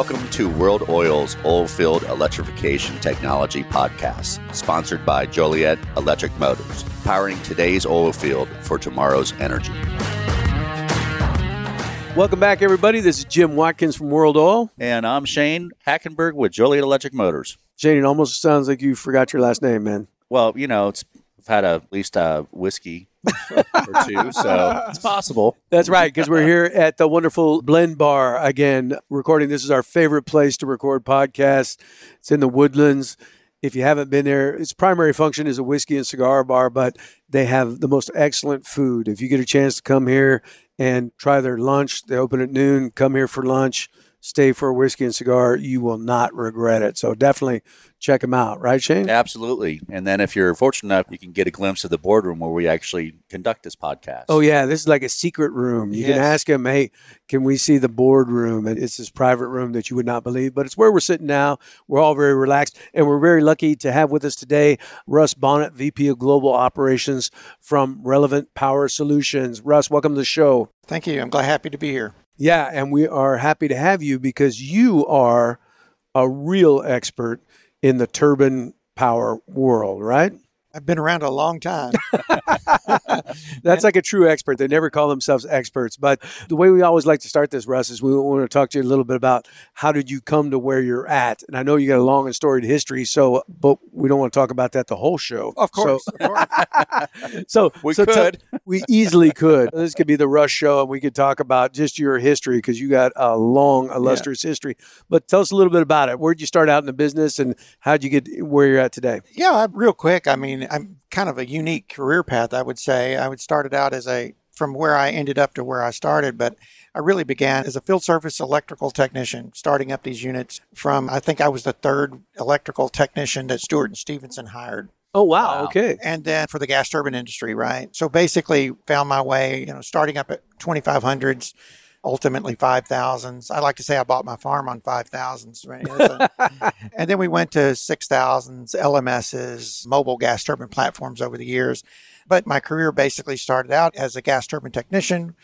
Welcome to World Oil's Oilfield Electrification Technology Podcast, sponsored by Joliet Electric Motors, powering today's oil field for tomorrow's energy. Welcome back, everybody. This is Jim Watkins from World Oil. And I'm Shane Hackenberg with Joliet Electric Motors. Shane, it almost sounds like you forgot your last name, man. Well, you know, it's I've had a, at least a whiskey or two, so it's possible. That's right, because we're here at the wonderful Blend Bar again, recording. This is our favorite place to record podcasts. It's in the Woodlands. If you haven't been there, its primary function is a whiskey and cigar bar, but they have the most excellent food. If you get a chance to come here and try their lunch, they open at noon. Come here for lunch stay for a whiskey and cigar, you will not regret it. So definitely check them out, right, Shane? Absolutely. And then if you're fortunate enough, you can get a glimpse of the boardroom where we actually conduct this podcast. Oh yeah, this is like a secret room. You yes. can ask them, "Hey, can we see the boardroom?" And it's this private room that you would not believe, but it's where we're sitting now. We're all very relaxed, and we're very lucky to have with us today Russ Bonnett, VP of Global Operations from Relevant Power Solutions. Russ, welcome to the show. Thank you. I'm glad happy to be here. Yeah, and we are happy to have you because you are a real expert in the turbine power world, right? I've been around a long time. That's like a true expert. They never call themselves experts. But the way we always like to start this, Russ, is we want to talk to you a little bit about how did you come to where you're at. And I know you got a long and storied history, so but we don't want to talk about that the whole show. Of course. So, of course. so we so could. T- we easily could. This could be the Russ show, and we could talk about just your history because you got a long, illustrious yeah. history. But tell us a little bit about it. Where'd you start out in the business, and how'd you get where you're at today? Yeah, real quick. I mean, I'm kind of a unique career path, I would say. I would started out as a from where I ended up to where I started, but I really began as a field service electrical technician, starting up these units from I think I was the third electrical technician that Stewart and Stevenson hired. Oh wow, wow. okay. And then for the gas turbine industry, right? So basically found my way, you know, starting up at 2500s ultimately 5,000s. I like to say I bought my farm on 5,000s. Right? and then we went to 6,000s, LMSs, mobile gas turbine platforms over the years. But my career basically started out as a gas turbine technician,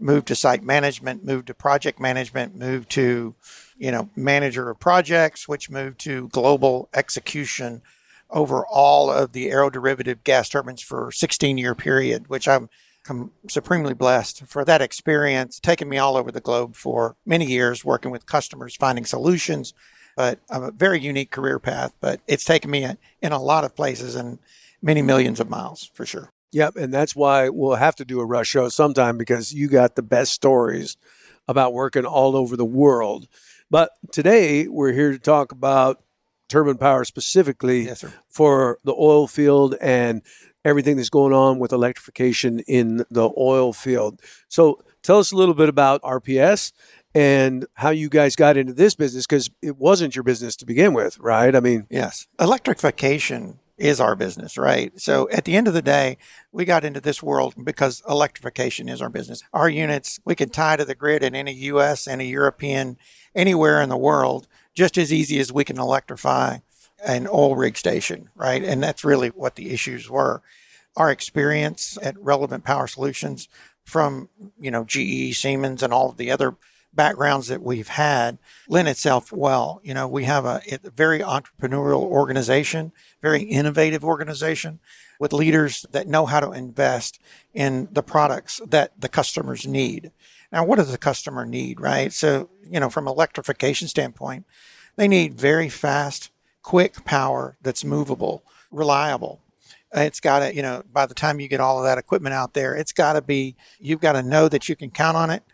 moved to site management, moved to project management, moved to, you know, manager of projects, which moved to global execution over all of the aeroderivative gas turbines for 16 year period, which I'm I'm supremely blessed for that experience, taking me all over the globe for many years, working with customers, finding solutions. But a very unique career path, but it's taken me in a lot of places and many millions of miles for sure. Yep. And that's why we'll have to do a Russ show sometime because you got the best stories about working all over the world. But today we're here to talk about turbine power specifically yes, for the oil field and everything that's going on with electrification in the oil field. So tell us a little bit about RPS and how you guys got into this business because it wasn't your business to begin with, right? I mean, yes, electrification is our business, right? So at the end of the day, we got into this world because electrification is our business. Our units, we can tie to the grid in any US, any European, anywhere in the world, just as easy as we can electrify an oil rig station, right? And that's really what the issues were. Our experience at Relevant Power Solutions from, you know, GE, Siemens, and all of the other backgrounds that we've had lend itself well. You know, we have a, a very entrepreneurial organization, very innovative organization with leaders that know how to invest in the products that the customers need. Now, what does the customer need, right? So, you know, from electrification standpoint, they need very fast, quick power that's movable, reliable. It's got to, you know, by the time you get all of that equipment out there, it's got to be, you've got to know that you can count on it.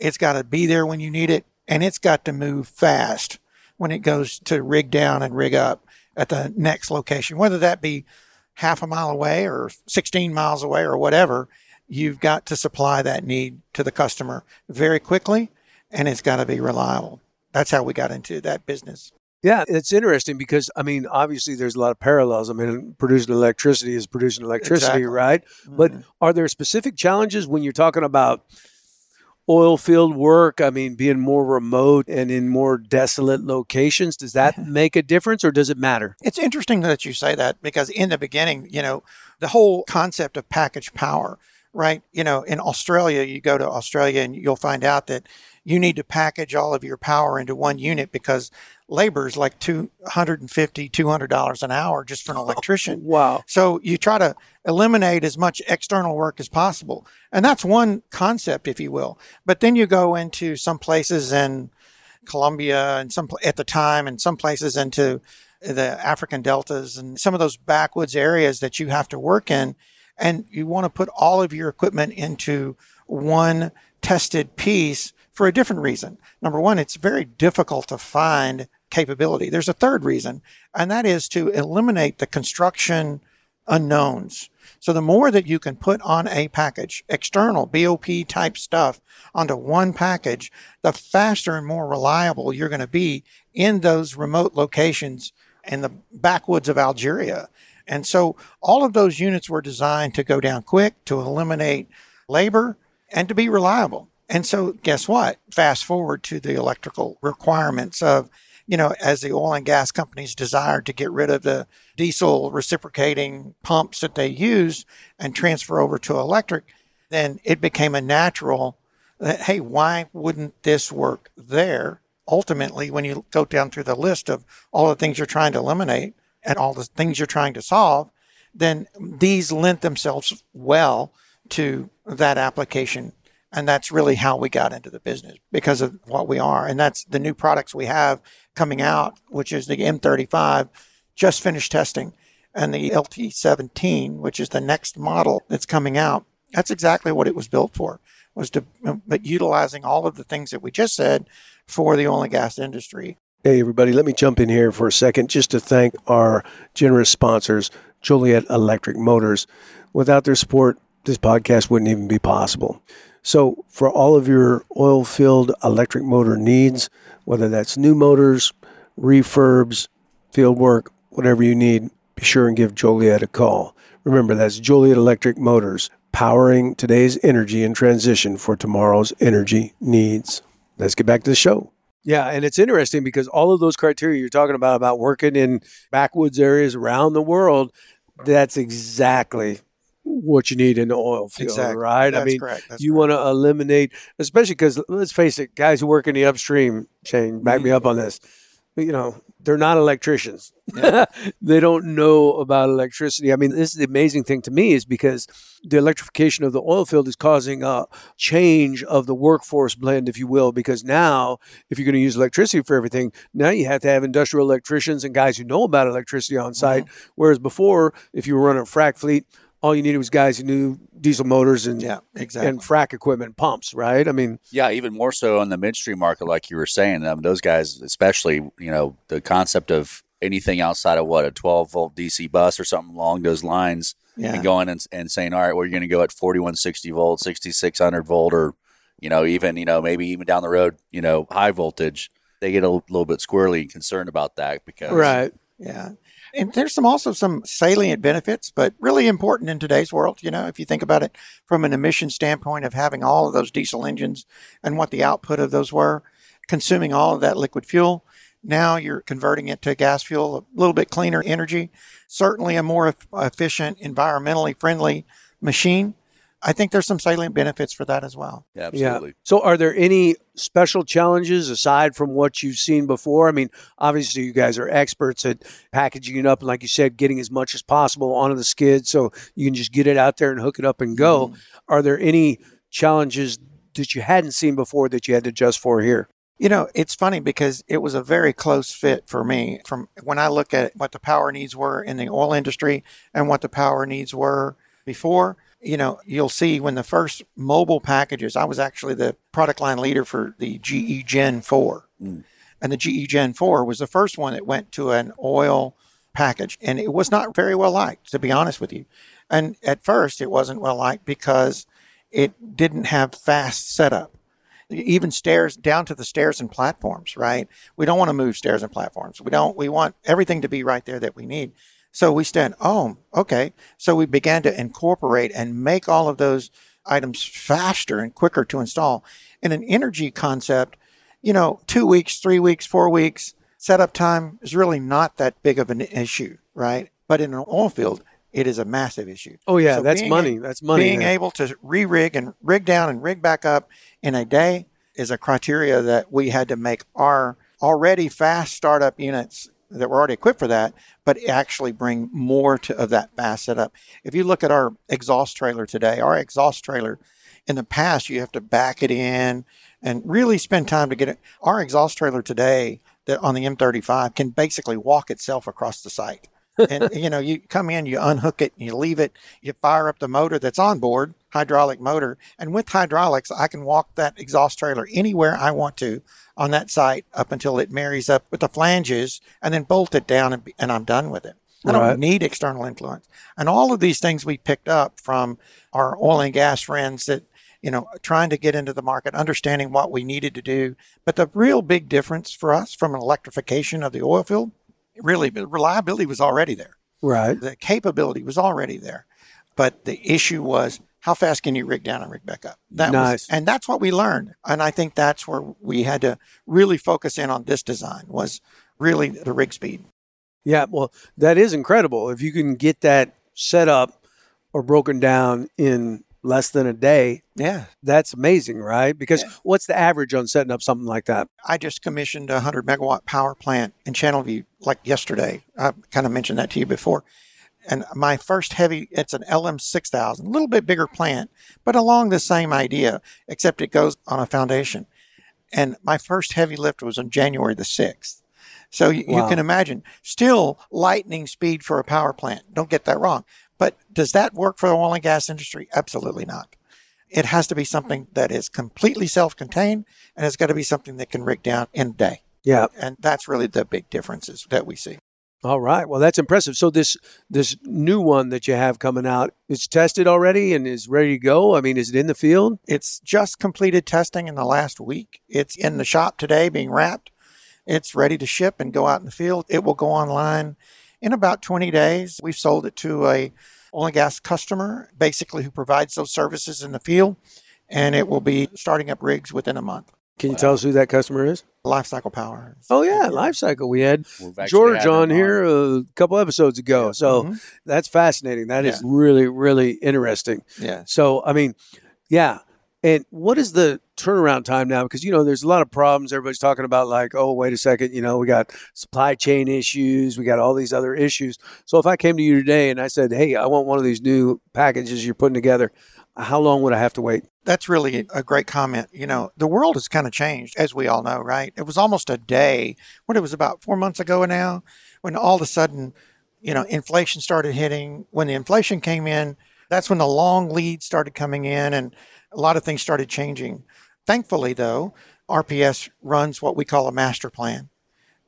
It's got to be there when you need it. And it's got to move fast when it goes to rig down and rig up at the next location, whether that be half a mile away or 16 miles away or whatever. You've got to supply that need to the customer very quickly and it's got to be reliable. That's how we got into that business. Yeah, it's interesting because I mean, obviously, there's a lot of parallels. I mean, producing electricity is producing electricity, exactly. right? Mm-hmm. But are there specific challenges when you're talking about oil field work? I mean, being more remote and in more desolate locations, does that make a difference or does it matter? It's interesting that you say that because in the beginning, you know, the whole concept of package power, right? You know, in Australia, you go to Australia and you'll find out that you need to package all of your power into one unit because labor is like 250 $200 an hour just for an oh, electrician Wow. so you try to eliminate as much external work as possible. And that's one concept, if you will. But then you go into some places in Colombia and some at the time and some places into the African deltas and some of those backwoods areas that you have to work in. And you want to put all of your equipment into one tested piece for a different reason. Number one, it's very difficult to find capability. There's a third reason, and that is to eliminate the construction unknowns. So the more that you can put on a package, external BOP type stuff onto one package, the faster and more reliable you're going to be in those remote locations in the backwoods of Algeria. And so all of those units were designed to go down quick, to eliminate labor, and to be reliable. And so guess what? Fast forward to the electrical requirements of you know, as the oil and gas companies desired to get rid of the diesel reciprocating pumps that they used and transfer over to electric, then it became a natural that, hey, why wouldn't this work there? Ultimately, when you go down through the list of all the things you're trying to eliminate and all the things you're trying to solve, then these lent themselves well to that application and that's really how we got into the business because of what we are. And that's the new products we have coming out, which is the M35, just finished testing, and the LT17, which is the next model that's coming out. That's exactly what it was built for, was to but utilizing all of the things that we just said for the oil and gas industry. Hey, everybody, let me jump in here for a second just to thank our generous sponsors, Joliet Electric Motors. Without their support, this podcast wouldn't even be possible. So, for all of your oil filled electric motor needs, whether that's new motors, refurbs, field work, whatever you need, be sure and give Joliet a call. Remember, that's Joliet Electric Motors, powering today's energy and transition for tomorrow's energy needs. Let's get back to the show. Yeah, and it's interesting because all of those criteria you're talking about, about working in backwoods areas around the world, that's exactly what you need in the oil field, Exactly. right? That's I mean, you want to eliminate, especially because let's face it, guys who work in the upstream chain, back me up on this. You know, they're not electricians. they don't know about electricity. I mean, this is the amazing thing to me is because the electrification of the oil field is causing a change of the workforce blend, if you will. Because now, if you're going to use electricity for everything, now you have to have industrial electricians and guys who know about electricity on site. Whereas before, if you were running a frac fleet, all you needed was guys who knew diesel motors and Yeah, exactly. and frac equipment pumps, right? I mean, Yeah, even more so on the midstream market, like you were saying. Um, those guys, especially, you know, the concept of anything outside of what a 12 volt DC bus or something along those lines, yeah. and going and, and saying, all right, well, you're going to go at 4160 volt, 6600 volt, or you know, even you know, maybe even down the road, you know, high voltage. They get a little bit squirrely and concerned about that because right. Yeah. And there's some also some salient benefits, but really important in today's world. You know, if you think about it from an emission standpoint of having all of those diesel engines and what the output of those were, consuming all of that liquid fuel. Now you're converting it to gas fuel, a little bit cleaner energy, certainly a more efficient, environmentally friendly machine. I think there's some salient benefits for that as well. Yeah, absolutely. Yeah. So, are there any special challenges aside from what you've seen before? I mean, obviously, you guys are experts at packaging it up and, like you said, getting as much as possible onto the skid so you can just get it out there and hook it up and go. Mm-hmm. Are there any challenges that you hadn't seen before that you had to adjust for here? You know, it's funny because it was a very close fit for me from when I look at what the power needs were in the oil industry and what the power needs were before. You know, you'll see when the first mobile packages, I was actually the product line leader for the GE Gen 4. Mm. And the GE Gen 4 was the first one that went to an oil package. And it was not very well liked, to be honest with you. And at first, it wasn't well liked because it didn't have fast setup even stairs down to the stairs and platforms right we don't want to move stairs and platforms we don't we want everything to be right there that we need so we said oh okay so we began to incorporate and make all of those items faster and quicker to install in an energy concept you know two weeks three weeks four weeks setup time is really not that big of an issue right but in an oil field it is a massive issue Oh, yeah, So that's being money. that's money. being there. able to re-rig and rig down and rig back up in a day is a criteria that we had to make our already fast startup units that were already equipped for that, but actually bring more to, of that fast setup. If you look at our exhaust trailer today, our exhaust trailer in the past, you have to back it in and really spend time to get it. Our exhaust trailer today that on the M35 can basically walk itself across the site. And you know, you come in, you unhook it, you leave it, you fire up the motor that's on board, hydraulic motor, and with hydraulics, I can walk that exhaust trailer anywhere I want to on that site up until it marries up with the flanges, and then bolt it down, and, and I'm done with it. I don't Right. need external influence. And all of these things we picked up from our oil and gas friends that, you know, trying to get into the market, understanding what we needed to do. But the real big difference for us from an electrification of the oil field, really, the reliability was already there. Right. The capability was already there. But the issue was how fast can you rig down and rig back up? That Nice. was, and that's what we learned. And I think that's where we had to really focus in on this design was really the rig speed. Yeah, well, that is incredible. If you can get that set up or broken down in less than a day, Yeah. that's amazing, right? Because Yeah. what's the average on setting up something like that? I just commissioned a 100 megawatt power plant in Channelview like yesterday. I kind of mentioned that to you before. And my first heavy, it's an LM6000, a little bit bigger plant, but along the same idea, except it goes on a foundation. And my first heavy lift was on January the 6th. So you, Wow. you can imagine still lightning speed for a power plant. Don't get that wrong. But does that work for the oil and gas industry? Absolutely not. It has to be something hmm. that is completely self contained and it's got to be something that can rig down in a day. Yeah. And that's really the big differences that we see. All right. Well, that's impressive. So this this new one that you have coming out, it's tested already and is ready to go. I mean, is it in the field? It's just completed testing in the last week. It's in the shop today being wrapped. It's ready to ship and go out in the field. It will go online in about 20 days. We've sold it to a oil and gas customer, basically who provides those services in the field, and it will be starting up rigs within a month. Can you tell us who that customer is? Lifecycle power. Oh yeah, Lifecycle. We had George had on here a couple episodes ago. So Mhm. that's fascinating. That is Yeah. really really interesting. Yeah. So, I mean, yeah. And what is the turnaround time now? Because, you know, there's a lot of problems. Everybody's talking about, like, oh, wait a second, you know, we got supply chain issues, we got all these other issues. So, if I came to you today and I said, hey, I want one of these new packages you're putting together, how long would I have to wait? That's really a great comment. You know, the world has kind of changed, as we all know, right? It was almost a day, what it was about four months ago now, when all of a sudden, you know, inflation started hitting. When the inflation came in, that's when the long lead started coming in and a lot of things started changing. Thankfully, though, RPS runs what we call a master plan.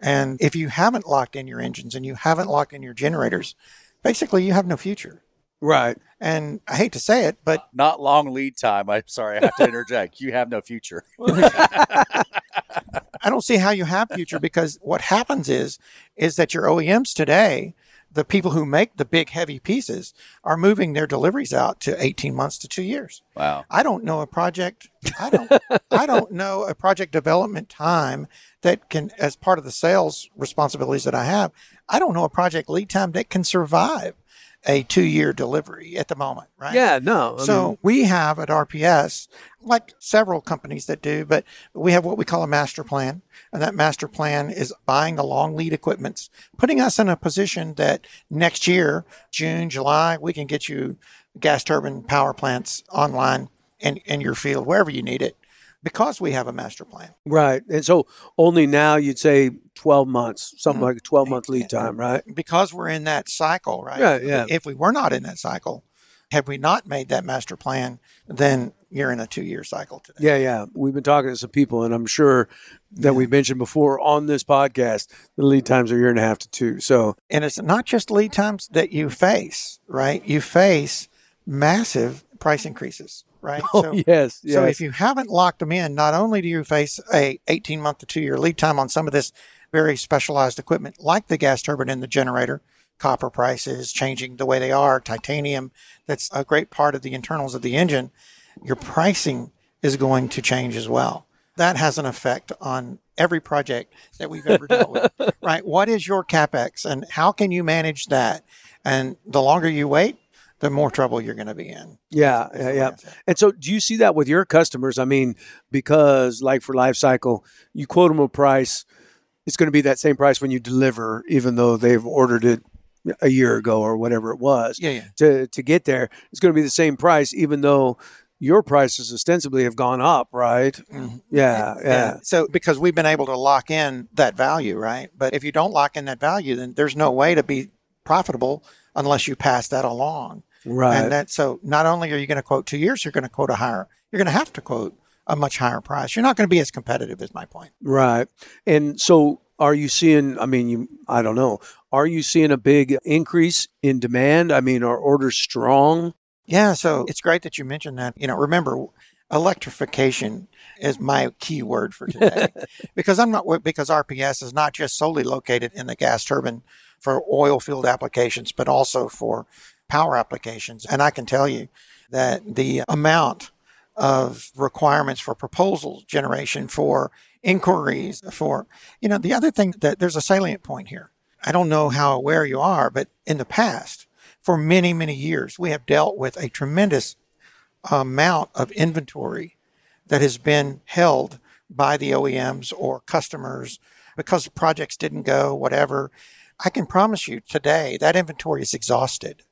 And if you haven't locked in your engines and you haven't locked in your generators, basically you have no future. Right. And I hate to say it, but Not long lead time. I'm sorry, I have to interject. You have no future. I don't see how you have future because what happens is is that your OEMs today, the people who make the big heavy pieces, are moving their deliveries out to 18 months to 2 years. Wow. I don't know a project I don't I don't know a project development time that can as part of the sales responsibilities that I have, I don't know a project lead time that can survive a 2-year delivery at the moment, right? Yeah, no. I So mean, we have at RPS, like several companies that do, but we have what we call a master plan. And that master plan is buying the long lead equipments, putting us in a position that next year, June, July, we can get you gas turbine power plants online in, in your field, wherever you need it, because we have a master plan. right. And so only now you'd say 12 months, something Mhm. like a 12 month lead time, right? Because we're in that cycle, right? Yeah, yeah. If we were not in that cycle, had we not made that master plan, then you're in a two year cycle today. Yeah, yeah. We've been talking to some people, and I'm sure that we've mentioned before on this podcast the lead times are a year and a half to two. So, and it's not just lead times that you face, right? You face massive price increases, right? oh, yes, yes. so if you haven't locked them in, not only do you face a 18 month to two year lead time on some of this very specialized equipment, like the gas turbine and the generator, copper prices changing the way they are, titanium, that's a great part of the internals of the engine, your pricing is going to change as well. That has an effect on every project that we've ever dealt with, right? What is your capex and how can you manage that? And the longer you wait, the more trouble you're going to be in. Yeah, yeah, yeah. I say it. And so, do you see that with your customers? I mean, because like for life cycle, you quote them a price, it's going to be that same price when you deliver, even though they've ordered it a year ago or whatever it was. Yeah, yeah. To to get there, it's going to be the same price, even though your prices ostensibly have gone up, right? Mhm. Yeah, yeah, And so because we've been able to lock in that value, right? But if you don't lock in that value, then there's no way to be profitable unless you pass that along. Right. And that so not only are you going to quote two years, you're going to quote a higher. You're going to have to quote a much higher price. You're not going to be as competitive. Is my point. Right. And so are you seeing I mean you I don't know. Are you seeing a big increase in demand? I mean, are orders strong? Yeah. So it's great that you mentioned that. You know, remember electrification is my key word for today because I'm not because RPS is not just solely located in the gas turbine for oil field applications, but also for power applications. And I can tell you that the amount of requirements for proposal generation, for inquiries, for, you know, the other thing that there's a salient point here. I don't know how aware you are, but in the past, for many, many years, we have dealt with a tremendous amount of inventory that has been held by the OEMs or customers because projects didn't go, whatever. I can promise you today that inventory is exhausted.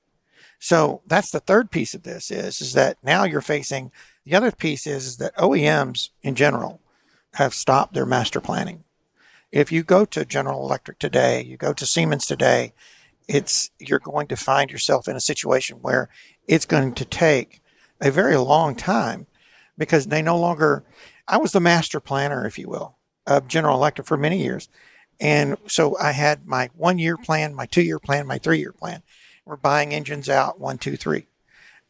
So that's the third piece of this is, is that now you're facing the other piece is, is that OEMs in general have stopped their master planning. If you go to General Electric today, you go to Siemens today, it's you're going to find yourself in a situation where it's going to take a very long time because they no longer I was the master planner, if you will, of General Electric for many years. And so I had my one year plan, my two year plan, my three year plan. We're buying engines out one, two, three.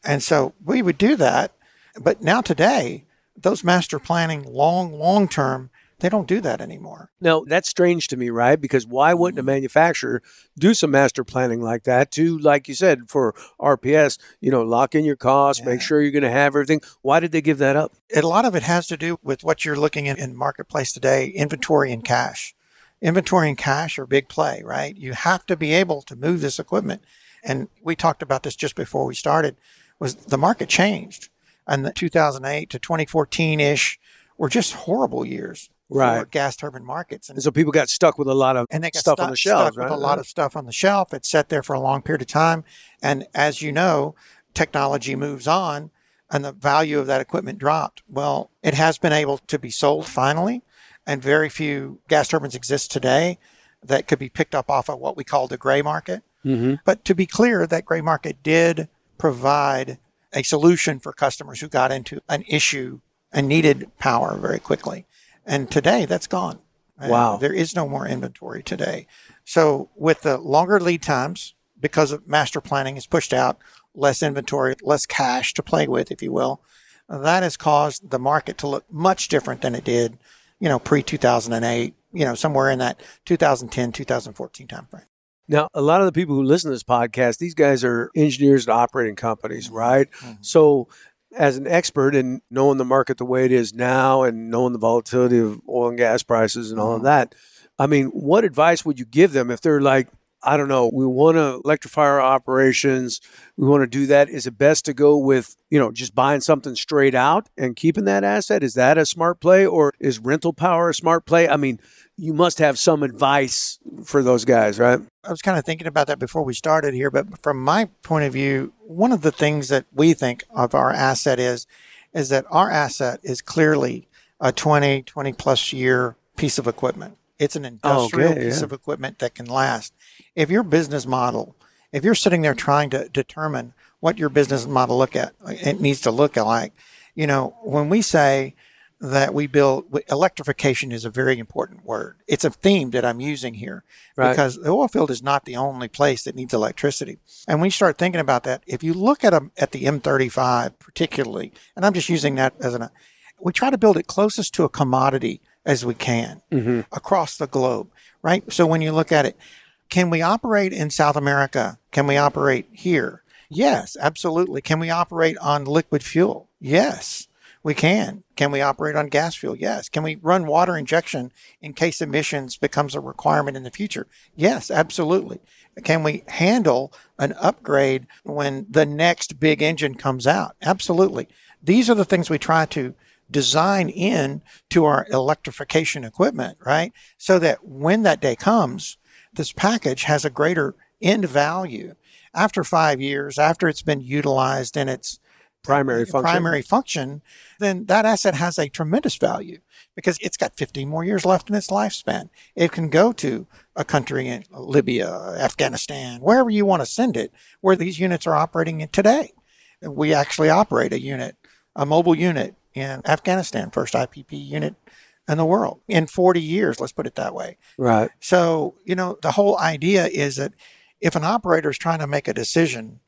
And so we would do that. But now today, those master planning long, long term, they don't do that anymore. Now, that's strange to me, right? Because why wouldn't a mm-hmm. manufacturer do some master planning like that to, like you said, for RPS, you know, lock in your costs, make sure you're going to have everything? Why did they give that up? a lot of it has to do with what you're looking at in marketplace today inventory and cash inventory and cash are big play right you have to be able to move this equipment and we talked about this just before we started was the market changed and the 2008 to 2014-ish were just horrible years for Right. gas turbine markets and And so people got stuck with a lot of and they got stuff stuck, on the shelf, right? with a lot of stuff on the shelf. It sat there for a long period of time, and as you know, technology moves on, and the value of that equipment dropped. Well, it has been able to be sold finally, and very few gas turbines exist today that could be picked up off of what we call the gray market. Mhm. But to be clear, that gray market did provide a solution for customers who got into an issue and needed power very quickly. And today that's gone. Wow. there is no more inventory today. So with the longer lead times, because of master planning is pushed out, less inventory, less cash to play with, if you will, that has caused the market to look much different than it did, you know, pre 2008, you know, somewhere in that 2010, 2014 timeframe. Now, a lot of the people who listen to this podcast, these guys are engineers at operating companies, right? Mhm. So, as an expert in knowing the market the way it is now and knowing the volatility of oil and gas prices and all of Mhm. that, I mean, what advice would you give them if they're like, I don't know, we want to electrify our operations, we want to do that. Is it best to go with, you know, just buying something straight out and keeping that asset? Is that a smart play or is rental power a smart play? I mean, you must have some advice for those guys, right? I was kind of thinking about that before we started here, but from my point of view, one of the things that we think of our asset is, is that our asset is clearly a 20, 20 plus year piece of equipment. It's an oh, industrial okay, piece yeah. of equipment that can last. If your business model, if you're sitting there trying to determine what your business model look at, uh, it needs to look like, you know, when we say that we build electrification is a very important word. It's a theme that I'm using here Right. because the oil field is not the only place that needs electricity. And when you start thinking about that, if you look at a, at the M35 particularly, and I'm just using that as an, we try to build it closest to a commodity as we can Mm-hmm. across the globe, right? So when you look at it, can we operate in South America? Can we operate here? Yes, absolutely. Can we operate on liquid fuel? Yes, we can. Can we operate on gas fuel? Yes. Can we run water injection in case emissions becomes a requirement in the future? Yes, absolutely. Can we handle an upgrade when the next big engine comes out? Absolutely. These are the things we try to design in to our electrification equipment, right? So that when that day comes, this package has a greater end value after five years, after it's been utilized in its primary uh, function. primary function, then that asset has a tremendous value because it's got 15 more years left in its lifespan. It can go to a country in Libya, Afghanistan, wherever you want to send it, where these units are operating in today. We actually operate a unit, a mobile unit in Afghanistan, first IPP unit in the world in 40 years, let's put it that way. Right. So, you know, the whole idea is that if an operator is trying to make a decision,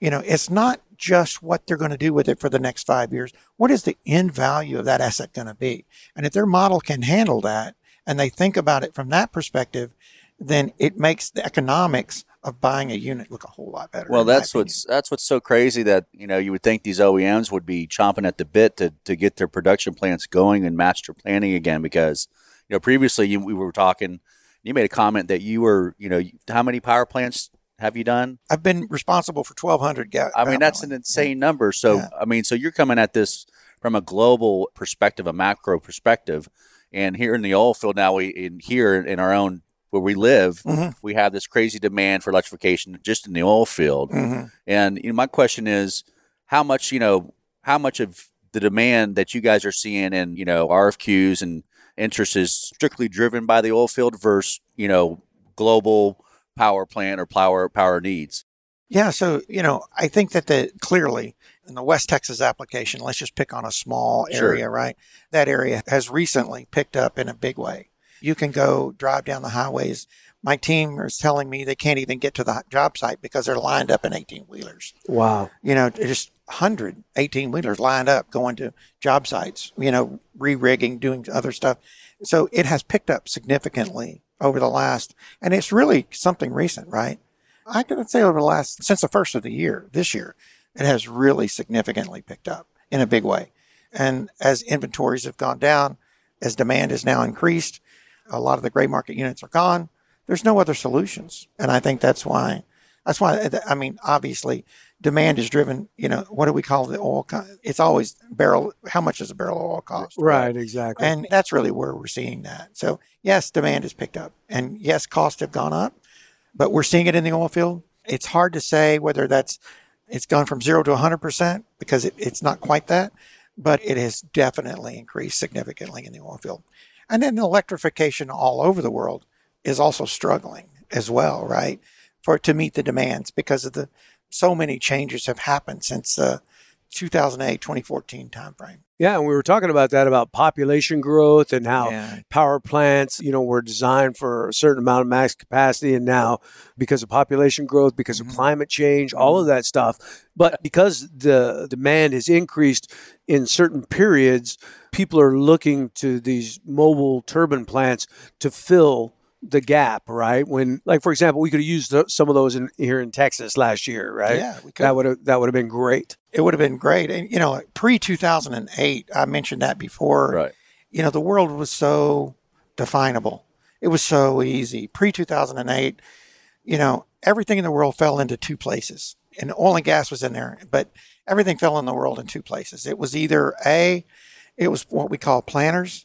you know, it's not just what they're going to do with it for the next five years. What is the end value of that asset going to be? And if their model can handle that and they think about it from that perspective, then it makes the economics of buying a unit look a whole lot better. Well, that's what's that's what's so crazy that you know you would think these OEMs would be chomping at the bit to to get their production plants going and master planning again because you know previously you, we were talking. You made a comment that you were you know how many power plants have you done? I've been responsible for 1,200 ga- I mean that's an insane number. So Yeah. I mean so you're coming at this from a global perspective, a macro perspective, and here in the oil field now we in here in our own where we live, Mhm. we have this crazy demand for electrification just in the oil field. Mhm. And you know, my question is, how much you know, how much of the demand that you guys are seeing in you know RFQs and interest is strictly driven by the oil field versus you know global power plant or power power needs? Yeah, so you know, I think that the clearly in the West Texas application, let's just pick on a small Sure. area, right? That area has recently picked up in a big way. You can go drive down the highways. My team is telling me they can't even get to the job site because they're lined up in 18 wheelers. Wow. You know, just 100 18 wheelers lined up going to job sites, you know, re rigging, doing other stuff. So it has picked up significantly over the last, and it's really something recent, right? I could say over the last, since the first of the year, this year, it has really significantly picked up in a big way. And as inventories have gone down, as demand has now increased, a lot of the gray market units are gone. There's no other solutions. And I think that's why, that's why, uh, I mean, obviously, demand is driven, you know, what do we call the oil? co- It's always barrel, how much does a barrel of oil cost? Right. Exactly. And that's really where we're seeing that. So, yes, demand has picked up, and yes, costs have gone up, but we're seeing it in the oil field. It's hard to say whether that's it's gone from zero to 100% because it, it's not quite that, but it has definitely increased significantly in the oil field. And then electrification all over the world is also struggling as well, right? For to meet the demands because of the so many changes have happened since the 2008 2014 timeframe. Yeah, and we were talking about that about population growth and how Yeah. power plants, you know, were designed for a certain amount of max capacity, and now because of population growth, because Mhm. of climate change, all of that stuff. But because the demand has increased in certain periods, people are looking to these mobile turbine plants to fill the gap, right? When, like for example, we could have used th- some of those in here in Texas last year, right? Yeah, we could. That would have that would have been great. it would have been great. And you know, pre 2008, I mentioned that before. Right. You know, the world was so definable. It was so easy. Pre 2008, you know, everything in the world fell into two places. And oil and gas was in there, but everything fell in the world in two places. It was either A, it was what we call planners,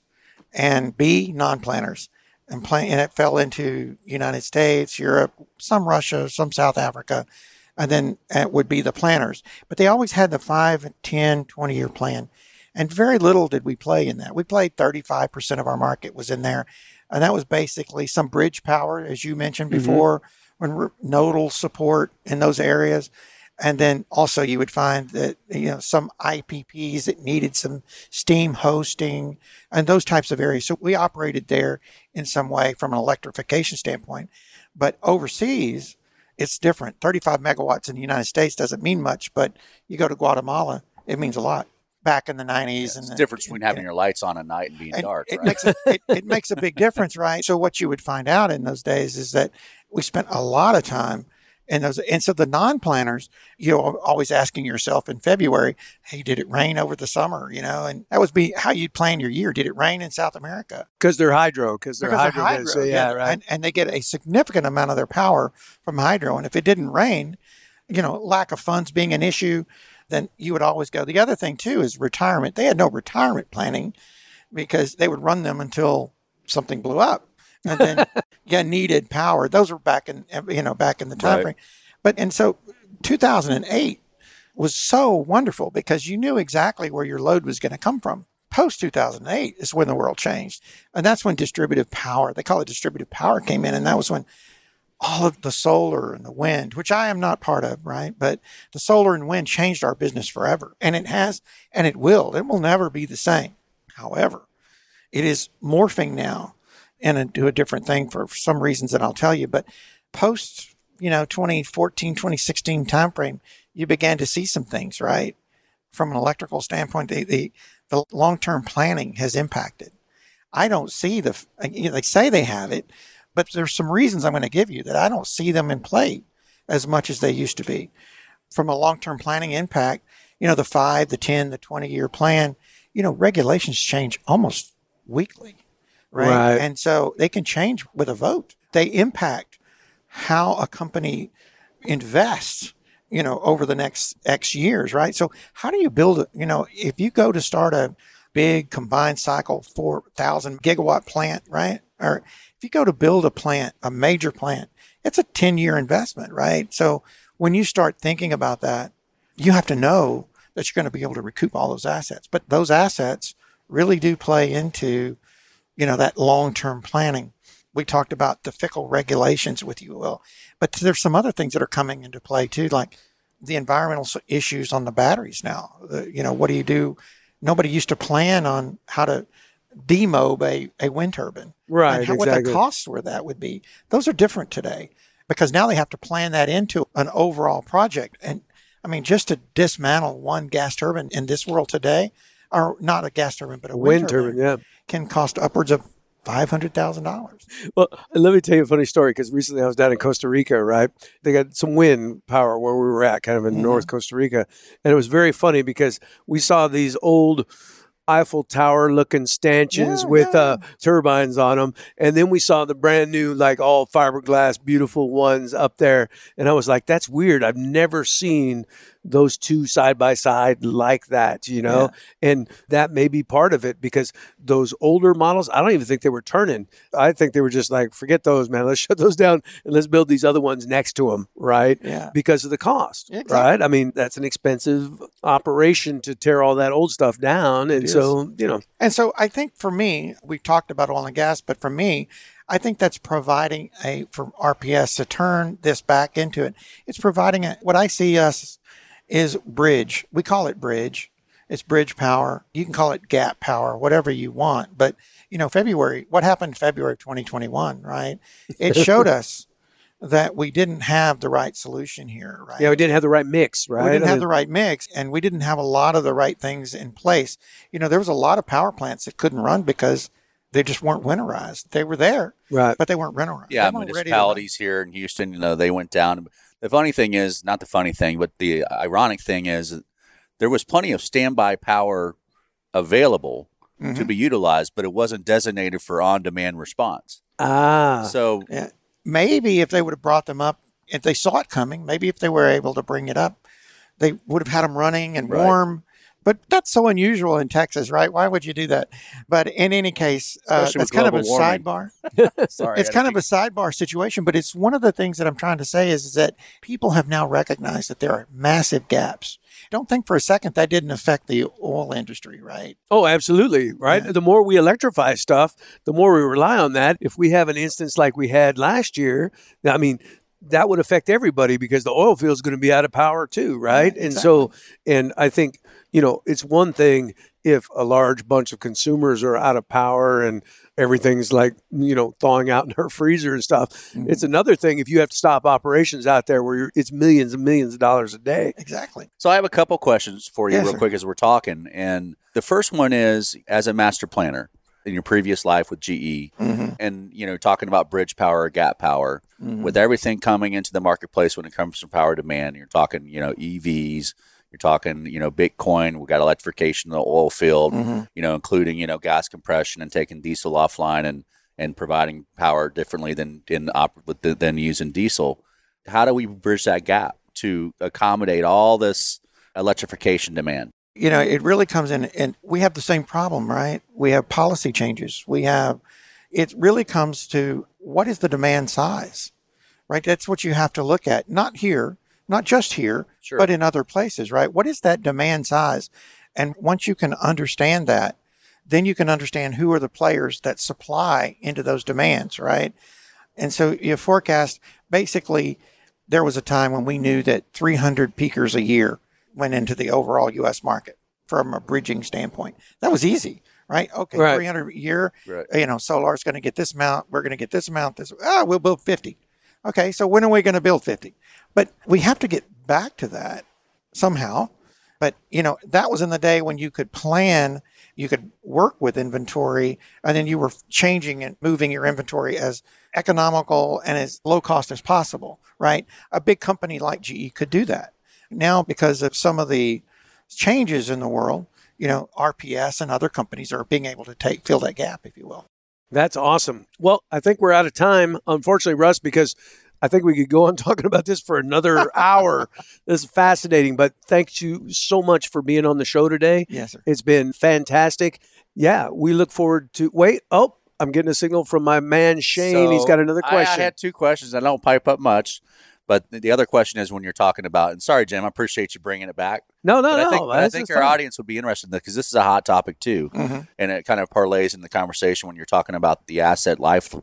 and B, non-planners. And, plan- and it fell into United States, Europe, some Russia, some South Africa, and then it would be the planners. But they always had the 5, 10, 20 year plan. And very little did we play in that. We played 35% of our market was in there. And that was basically some bridge power, as you mentioned Mhm. before, when we're nodal support in those areas. And then also you would find that, you know, some IPPs that needed some steam hosting and those types of areas. So we operated there in some way from an electrification standpoint. But overseas, it's different. 35 megawatts in the United States doesn't mean much, but you go to Guatemala, it means a lot. Back in the 90s, It's and the the difference between having yeah. your lights on at night and being And dark. It right? makes a, it, it makes a big difference, right? So what you would find out in those days is that we spent a lot of time And those, and so the non-planners, you know, always asking yourself in February, "Hey, did it rain over the summer?" You know, and that would be how you'd plan your year. Did it rain in South America? Because they're hydro. Because they're Because hydro. they're based. So, yeah, right. And, and they get a significant amount of their power from hydro. And if it didn't rain, you know, lack of funds being an issue, then you would always go. The other thing too is retirement. They had no retirement planning because they would run them until something blew up, and then you needed power. Those were back in you know back in the time Right. frame. But and so 2008 was so wonderful because you knew exactly where your load was going to come from. Post 2008 is when the world changed. And that's when distributive power, they call it distributive power, came in. And that was when all of the solar and the wind, which I am not part of, right? But the solar and wind changed our business forever. And it has, and it will. It will never be the same. However, it is morphing now into a different thing for some reasons that I'll tell you. But post, you know, 2014, 2016 timeframe, you began to see some things, right? From an electrical standpoint, the, the, the long-term planning has impacted. I don't see the, you know, they say they have it, but there's some reasons I'm going to give you that I don't see them in play as much as they used to be. From a long-term planning impact, you know, the five, the 10, the 20 year plan, you know, regulations change almost weekly, right? Right. And so they can change with a vote. They impact how a company invests, you know, over the next X years, right? So how do you build it? You know, if you go to start a big combined cycle 4,000 gigawatt plant, right? Or if you go to build a plant, a major plant, it's a 10 year investment, right? So when you start thinking about that, you have to know that you're going to be able to recoup all those assets. But those assets really do play into, you know, that long term planning. We talked about the fickle regulations with you, Will, but there's some other things that are coming into play too, like the environmental issues on the batteries now. You know, what do you do? Nobody used to plan on how to demob a, a wind turbine Right, and how, what the exactly. costs were that would be. Those are different today because now they have to plan that into an overall project. And I mean, just to dismantle one gas turbine in this world today, or not a gas turbine, but a wind, Wind turbine, yeah. can cost upwards of five hundred thousand dollars. Well, let me tell you a funny story because recently I was down in Costa Rica, right? They got some wind power where we were at, kind of in Mhm. North Costa Rica. And it was very funny because we saw these old Eiffel Tower looking stanchions Yeah, with yeah. uh, turbines on them. And then we saw the brand new, like all fiberglass, beautiful ones up there. And I was like, that's weird. I've never seen those two side by side like that, you know? And that may be part of it because those older models, I don't even think they were turning. I think they were just like, forget those, man. Let's shut those down and let's build these other ones next to them, right? Yeah. Because of the cost, Exactly. right? I mean, that's an expensive operation to tear all that old stuff down. And so, you know, And so I think for me, we talked about oil and gas, but for me, I think that's providing a for RPS to turn this back into it. It's providing a, what I see us is bridge. We call it bridge. It's bridge power. You can call it gap power, whatever you want. But you know, February, what happened February of 2021, right? It showed us that we didn't have the right solution here, right? yeah, we didn't have the right mix, right? We didn't have the right mix and we didn't have a lot of the right things in place. You know, there was a lot of power plants that couldn't run because they just weren't winterized. They were there, right. but they weren't winterized. Yeah, They weren't ready to run. municipalities here in Houston, you know, they went down. The funny thing is, not the funny thing, but the ironic thing is, there was plenty of standby power available to Mhm. be utilized, but it wasn't designated for on-demand response. Ah, So Yeah. Maybe if they would have brought them up, if they saw it coming, maybe if they were able to bring it up, they would have had them running and Right. warm. But that's so unusual in Texas, right? Why would you do that? But in any case, uh, with kind of a warming. sidebar. sorry, it's kind of a sidebar situation, but it's one of the things that I'm trying to say is, is that people have now recognized that there are massive gaps. Don't think for a second that didn't affect the oil industry, right? Oh, absolutely. Right. Yeah. The more we electrify stuff, the more we rely on that. If we have an instance like we had last year, I mean, that would affect everybody because the oil field is going to be out of power too, right? Yeah, And so, and I think, you know, it's one thing if a large bunch of consumers are out of power and everything's like, you know, thawing out in her freezer and stuff. Mhm. It's another thing if you have to stop operations out there where you're, it's millions and millions of dollars a day. Exactly. So I have a couple questions for you Yes, real sir. quick as we're talking. And the first one is as a master planner, in your previous life with GE, Mhm. and you know, talking about bridge power gap power, Mhm. with everything coming into the marketplace when it comes to power demand, you're talking, you know, EVs, you're talking, you know, Bitcoin. We got electrification of the oil field, Mhm. you know, including you know gas compression and taking diesel offline and and providing power differently than in op- with than using diesel. How do we bridge that gap to accommodate all this electrification demand? you know, it really comes in, and we have the same problem, right? We have policy changes. We have, it really comes to what is the demand size, right? That's what you have to look at. Not here, not just here, Sure. but in other places, right? What is that demand size? And once you can understand that, then you can understand who are the players that supply into those demands, right? And so you forecast basically there was a time when we knew that 300 peakers a year went into the overall US market from a bridging standpoint. That was easy, right? Okay, Right. 300 a year, Right. you know, solar's going to get this amount, we're going to get this amount, this, ah, we'll build 50. Okay, so when are we going to build 50? But we have to get back to that somehow. But, you know, that was in the day when you could plan, you could work with inventory, and then you were changing and moving your inventory as economical and as low cost as possible, right? A big company like GE could do that. Now, because of some of the changes in the world, you know, RPS and other companies are being able to take fill that gap, if you will. That's awesome. Well, I think we're out of time, unfortunately, Russ, because I think we could go on talking about this for another hour. This is fascinating, but thanks you so much for being on the show today. Yes, sir. It's been fantastic. Yeah, we look forward to. Wait, oh, I'm getting a signal from my man Shane. He's got another question. I, had two questions. I don't pipe up much, but the other question is when you're talking about. And sorry, Jim, I appreciate you bringing it back. no, no, But no. I think, but I think just our fine. audience would be interested in this because this is a hot topic too, Mhm. and it kind of parlays in the conversation when you're talking about the asset life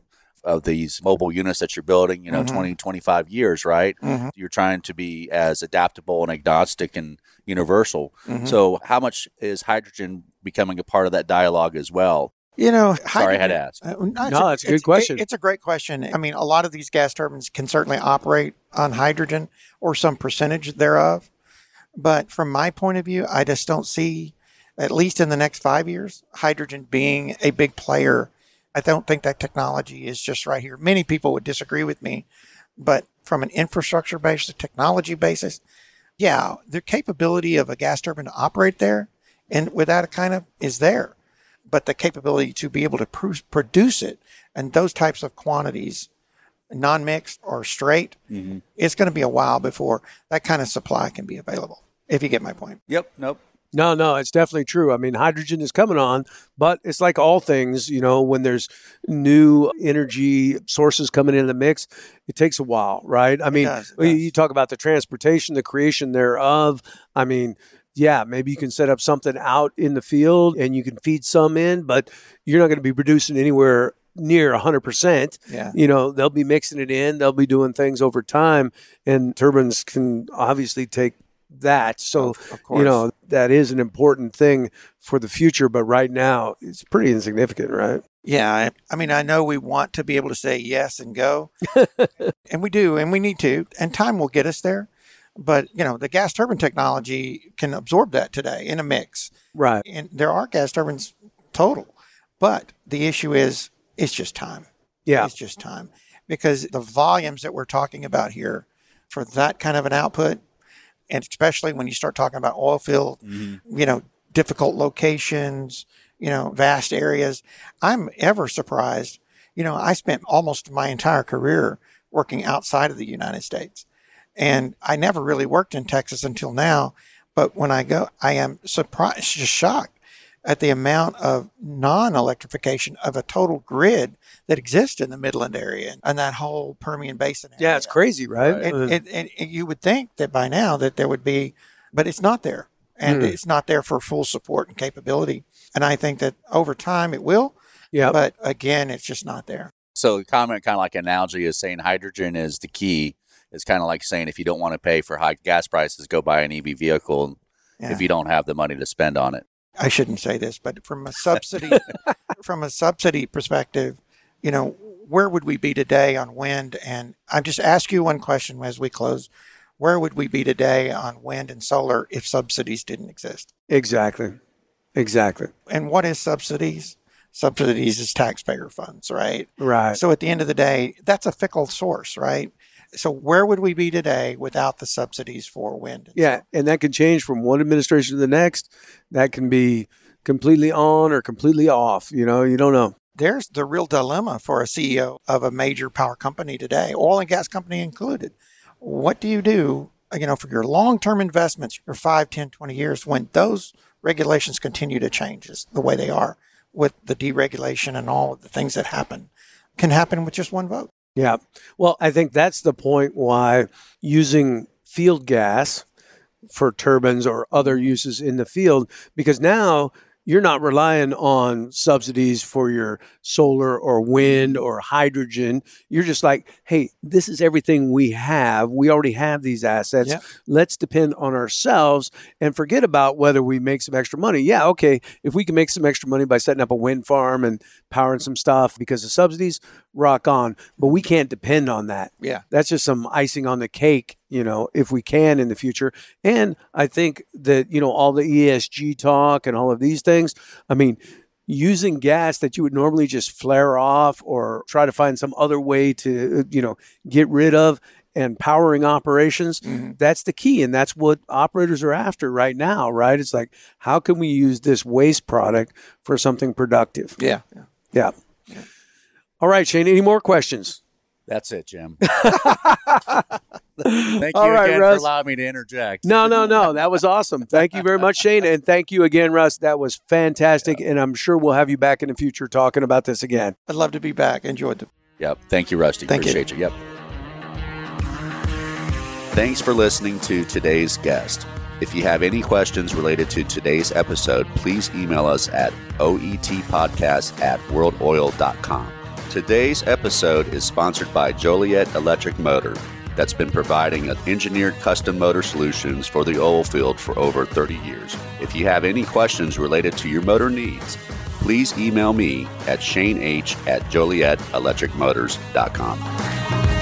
of these mobile units that you're building. You know, Mhm. twenty, twenty five 20, 25 years, right? Mhm. You're trying to be as adaptable and agnostic and universal. Mhm. So, how much is hydrogen becoming a part of that dialogue as well? You know, Sorry, I had to ask. Uh, no, it's No, it's a good it- question. it's a great question. I mean, a lot of these gas turbines can certainly operate on hydrogen or some percentage thereof. But from my point of view, I just don't see, at least in the next five years, hydrogen being a big player. I don't think that technology is just right here. Many people would disagree with me, but from an infrastructure basis, a technology basis, yeah, the capability of a gas turbine to operate there and with that kind of is there but the capability to be able to pr- produce it and those types of quantities, non-mixed or straight, Mm-hmm. it's going to be a while before that kind of supply can be available. If you get my point. Yep. Nope. No, no, it's definitely true. I mean, hydrogen is coming on, but it's like all things, you know, when there's new energy sources coming in the mix, it takes a while, right? I mean, does, it you- does. you talk about the transportation, the creation thereof. I mean, yeah, maybe you can set up something out in the field and you can feed some in, but you're not going to be producing anywhere near 100%. Yeah. You know, they'll be mixing it in, they'll be doing things over time, and turbines can obviously take that. So, Of- of you know, that is an important thing for the future, but right now it's pretty insignificant, right? Yeah. I, I mean, I know we want to be able to say yes and go, and we do, and we need to, and time will get us there. But, you know, the gas turbine technology can absorb that today in a mix. Right. And there are gas turbines total. But the issue is, it's just time. Yeah. It's just time because the volumes that we're talking about here for that kind of an output, and especially when you start talking about oil field, mm-hmm. you know, difficult locations, you know, vast areas, I'm ever surprised. You know, I spent almost my entire career working outside of the United States, and I never really worked in Texas until now. But when I go, I am surprised, just shocked at the amount of non-electrification of a total grid that exists in the Midland area and that whole Permian Basin. Area. Yeah, it's crazy, right? It, Uh, it, it, it- you would think that by now that there would be, but it's not there, and Hmm. it's not there for full support and capability. And I think that over time it will, yeah. but again, it's just not there. So the comment, kind of like analogy, is saying hydrogen is the key. It's kind of like saying if you don't want to pay for high gas prices, go buy an EV vehicle. Yeah. If you don't have the money to spend on it, I shouldn't say this, but from a subsidy, from a subsidy perspective, you know, where would we be today on wind? And I just ask you one question as we close: Where would we be today on wind and solar if subsidies didn't exist? exactly. Exactly. And what is subsidies? subsidies is taxpayer funds, right? Right. So at the end of the day, that's a fickle source, right? So where would we be today without the subsidies for wind? and Yeah, and that can change from one administration to the next. That can be completely on or completely off. You know, you don't know. there's the real dilemma for a CEO of a major power company today, oil and gas company included. What do you do, you know, for your long-term investments, your 5, 10, 20 years when those regulations continue to change as the way they are with the deregulation and all of the things that happen can happen with just one vote. Yeah. Well, I think that's the point why using field gas for turbines or other uses in the field, because now you're not relying on subsidies for your solar or wind mm-hmm. or hydrogen. You're just like, hey, this is everything we have. We already have these assets. Yeah. Let's depend on ourselves and forget about whether we make some extra money. Yeah, okay. If we can make some extra money by setting up a wind farm and powering some stuff because of subsidies, rock on. But we can't depend on that Yeah. that's just some icing on the cake, you know, if we can in the future. And I think that, you know, all the ESG talk and all of these things, I mean, using gas that you would normally just flare off or try to find some other way to, uh, you know, get rid of and powering operations, Mhm. that's the key. And that's what operators are after right now, right? It's like, how can we use this waste product for something productive? Yeah. Yeah. All right, Shane, any more questions? That's it, Jim. Thank you All right, again Russ. for allowing me to interject. No, no, no. That was awesome. Thank you very much, Shane. And thank you again, Russ. That was fantastic. And I'm sure we'll have you back in the future talking about this again. I'd love to be back. Enjoyed the Yep. Thank you, Rusty. Thank you. Appreciate you. Yep. Thanks for listening to today's guest. If you have any questions related to today's episode, please email us at oetpodcast at worldoil.com. Today's episode is sponsored by Joliet Electric Motor, that's been providing engineered custom motor solutions for the oil field for over 30 years. If you have any questions related to your motor needs, please email me at shaneh at jolietelectricmotors.com.